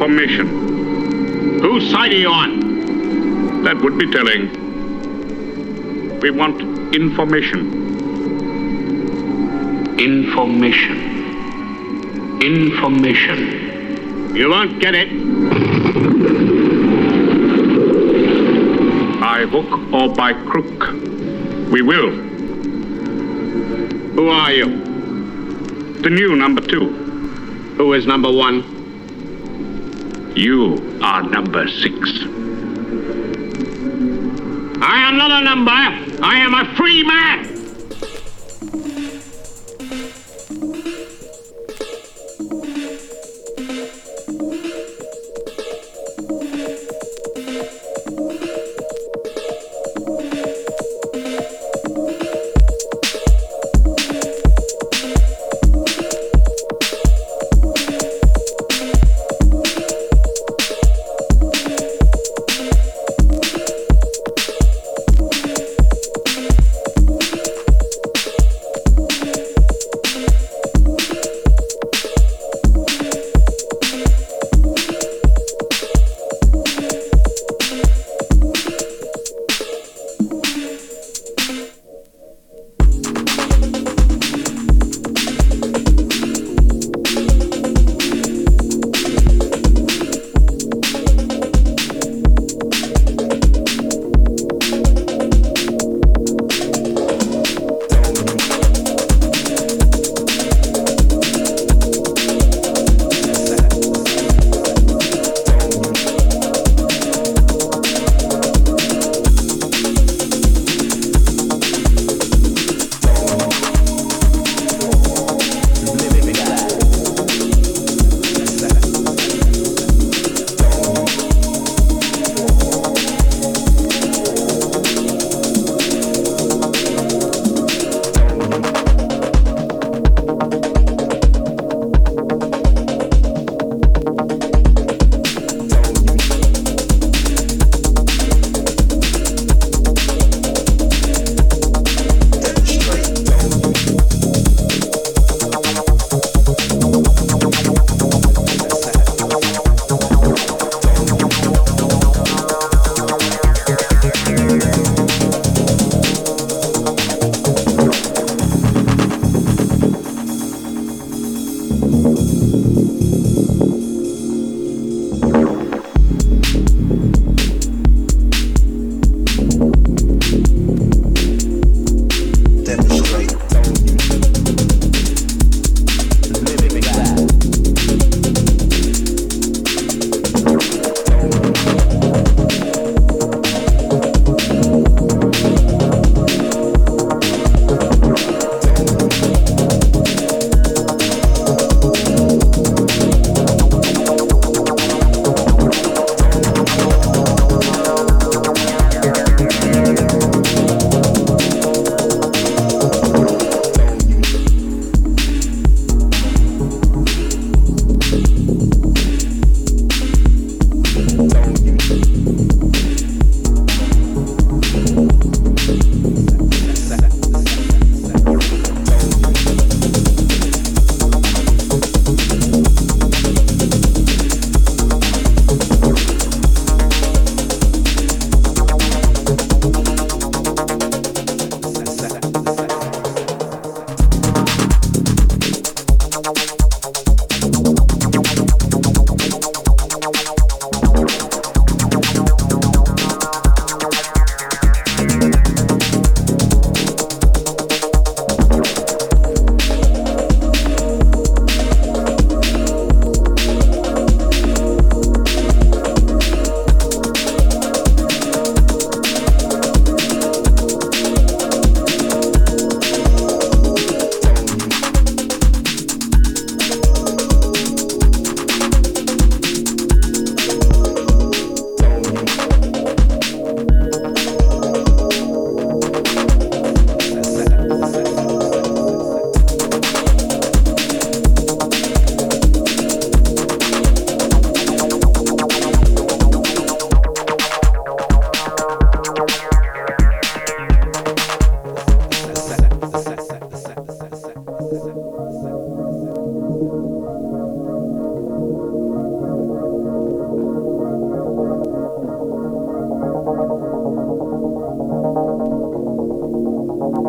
Information. Whose side are you on? That would be telling. We want information. Information. Information. You won't get it. By hook or by crook. We will. Who are you? The new number two. Who is number one? You are number six. I am not a number. I am a free man.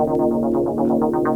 なるほど。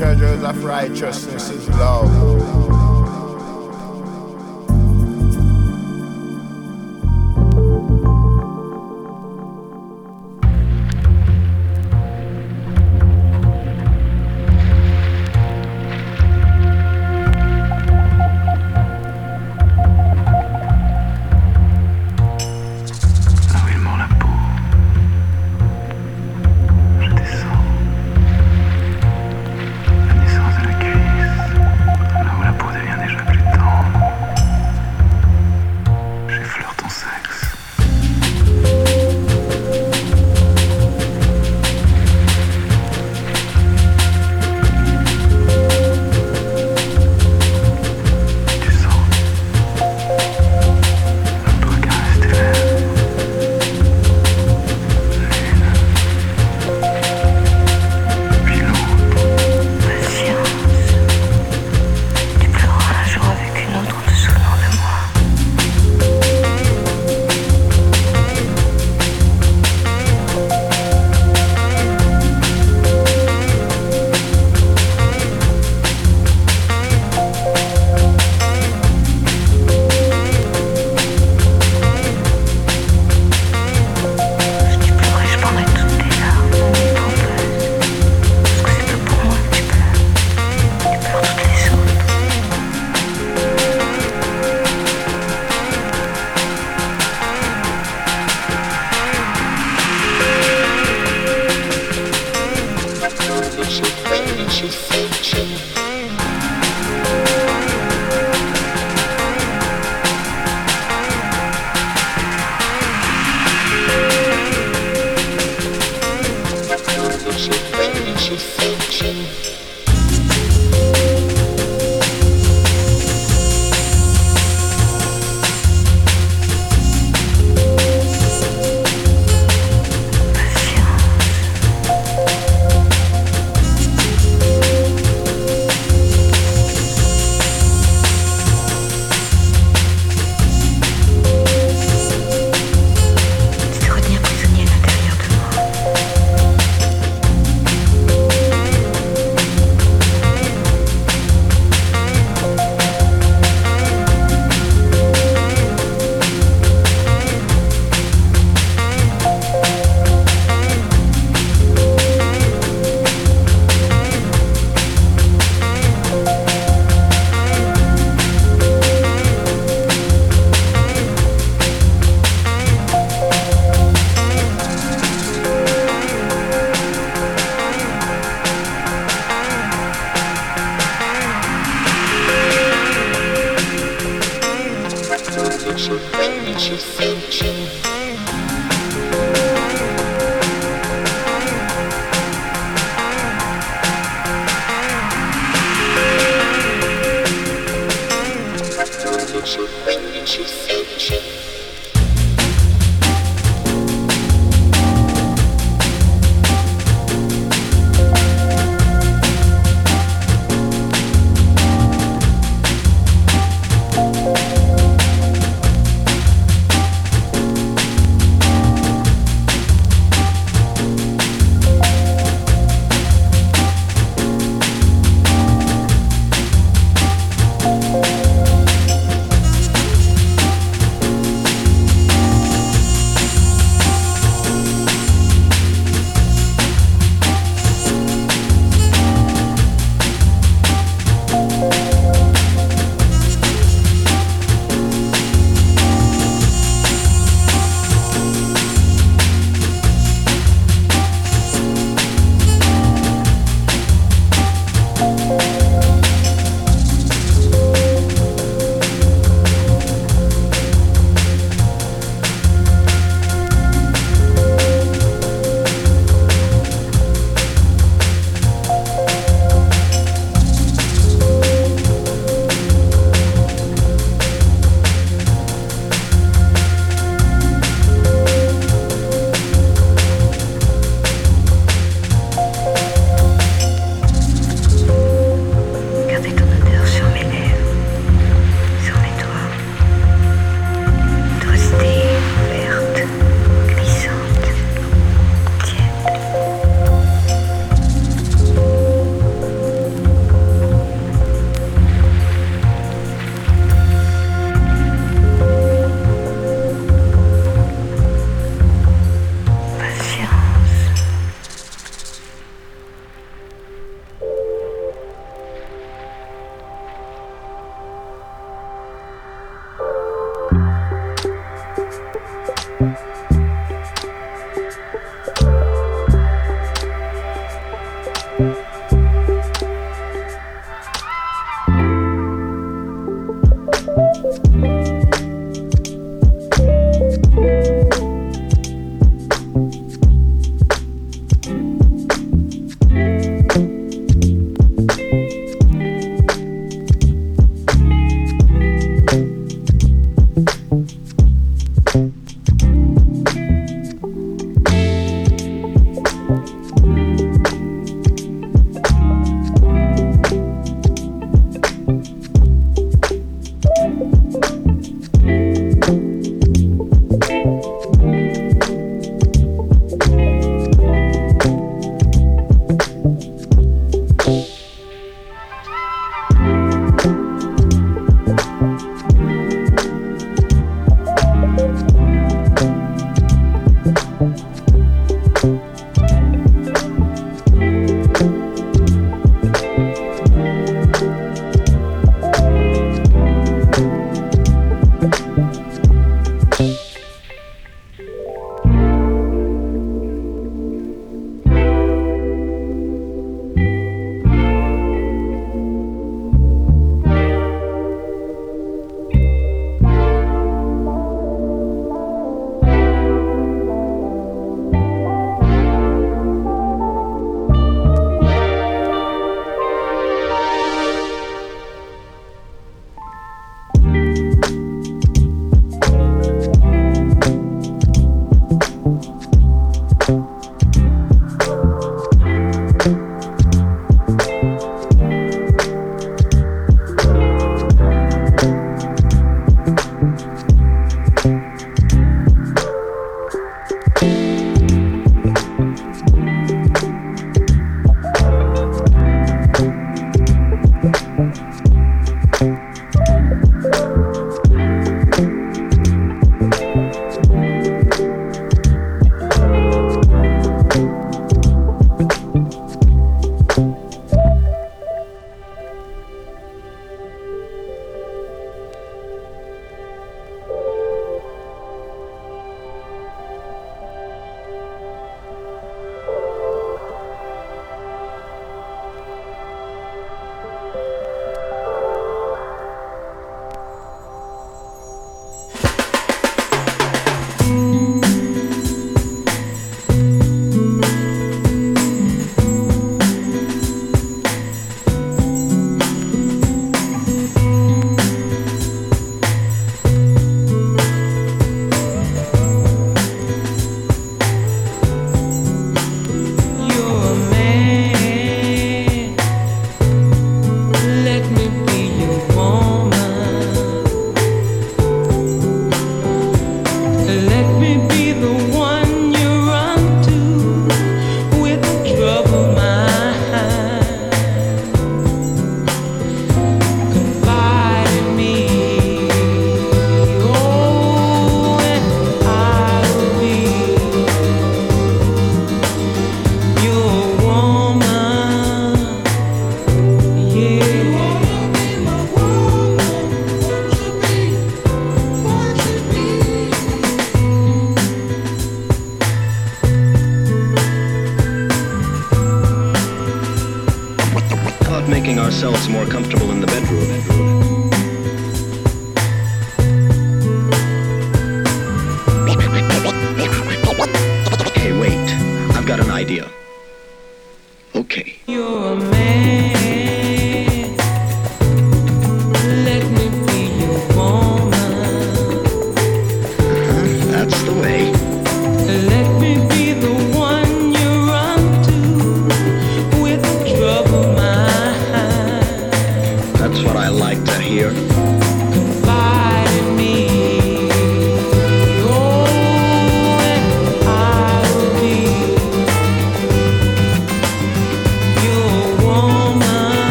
Treasures of righteousness is love.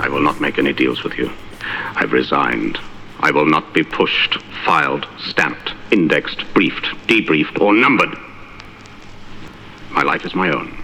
I will not make any deals with you. I've resigned. I will not be pushed, filed, stamped, indexed, briefed, debriefed, or numbered. My life is my own.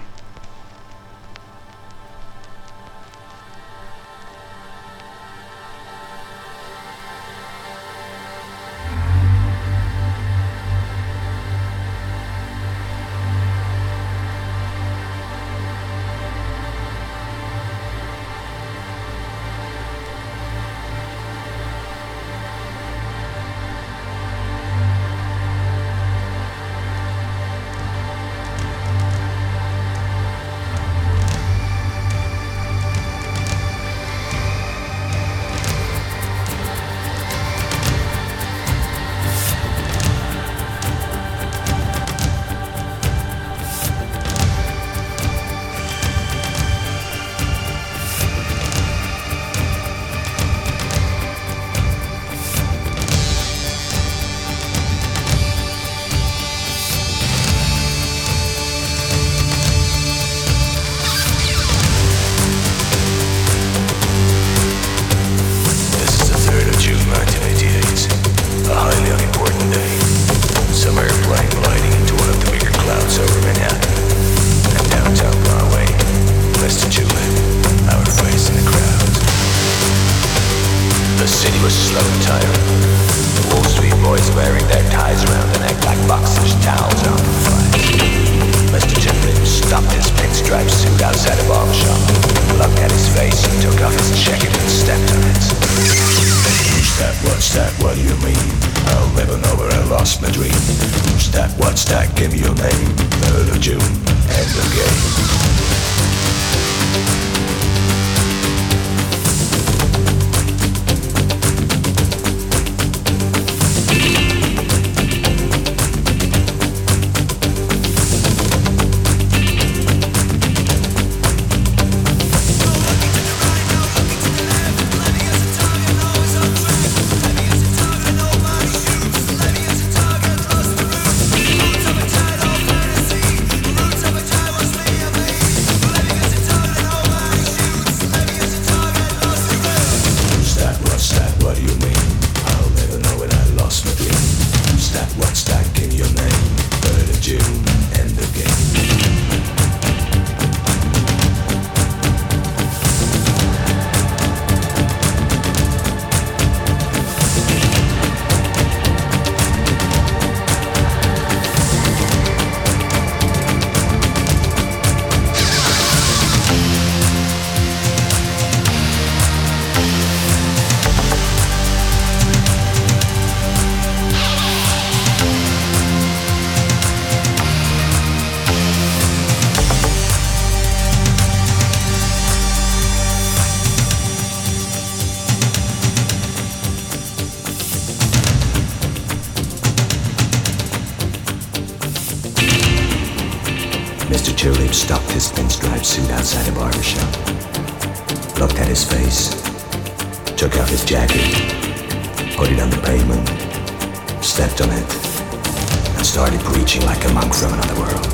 preaching like a monk from another world.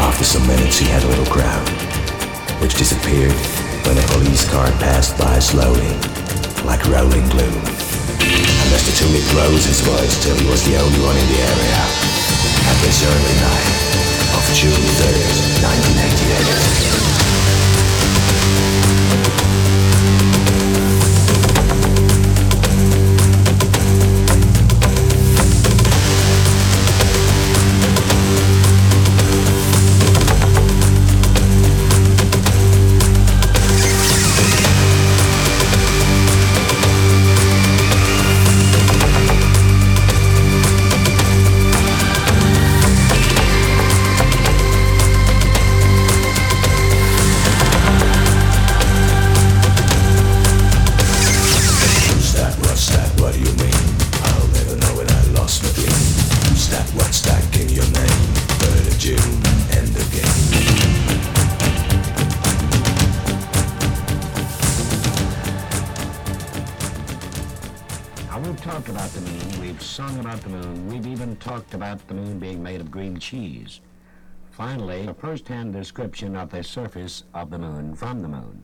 After some minutes, he had a little crowd, which disappeared when a police car passed by slowly, like rolling gloom. And Mr. Tulip rose his voice till he was the only one in the area at this early night of June 3rd, 1988. a first-hand description of the surface of the moon from the moon.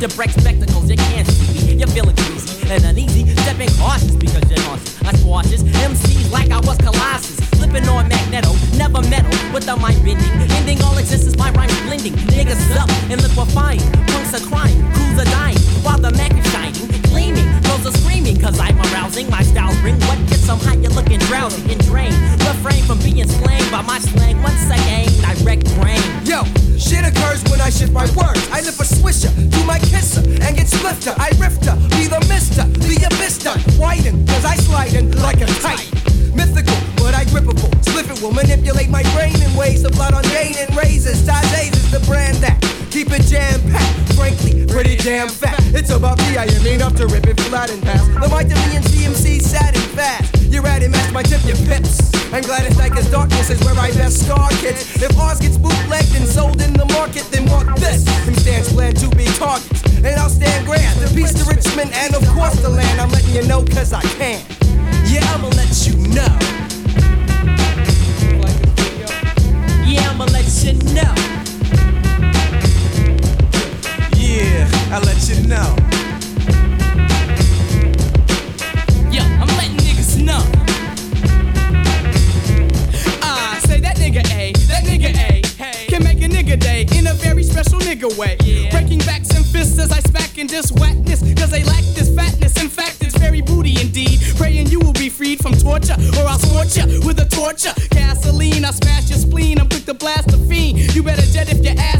To break spectacles, you can't see me. You're feeling greasy and uneasy, stepping cautious because you're nauseous. I squashes MCs like I was Colossus. Flipping on Magneto, never metal with the mind bending. Ending all existence by rhymes blending. Niggas up and liquefying. Punks are crying, crews are dying. While the Mac is shining, gleaming. Girls are screaming, cause I'm arousing. My styles bring what gets them hot, you're looking drowsy and drained. Refrain from being slain by my slang. Once again, direct brain. Yo, shit occurs when I shift my words. I lift a swisher, do my kisser, and get swifter. I rifter, be the mister, be a mister. Widen, cause I slide in like a kite. Mythical, but I gripable. Sliffit will manipulate my brain in ways the blood on gain and razors. Taze is the brand that keep it jam packed. Frankly, pretty damn fat. It's about me, I am enough to rip it flat and pass. The mic to me and CMC sad and fast. You're at it, match my tip, your pips. And Gladys Dyker's darkness is where I best star kids. If ours gets bootlegged and sold in the market, then mark this. Him stands plan to be targets. And I'll stand grand. The peace to Richmond and of course the land. I'm letting you know cause I can. Yeah, I'ma let you know. Yeah, I'ma let you know. Yeah, I'll let you know. Yo, I'm letting niggas know. Ah, say that nigga A, that nigga A, hey, can make a nigga day in a very special nigga way. Breaking backs and fists as I smack in this whackness, cause they lack this fatness. In fact, it's very booty indeed. Praying you will be freed from torture, or I'll scorch ya with a torture. Gasoline, I smash your spleen, I'm quick to blast the fiend. You better jet if your ass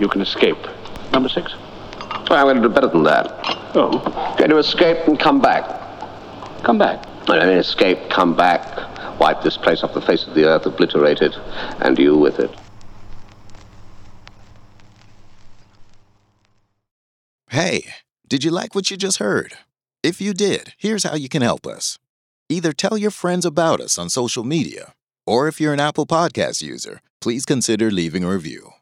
you can escape? Number six? Well, I'm going to do better than that. Oh? Going to escape and come back. Come back? I mean, escape, come back, wipe this place off the face of the earth, obliterate it, and you with it. Hey, did you like what you just heard? If you did, here's how you can help us. Either tell your friends about us on social media, or if you're an Apple Podcast user, please consider leaving a review.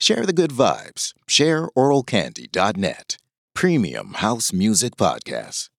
Share the good vibes. Share oralcandy.net. Premium house music podcast.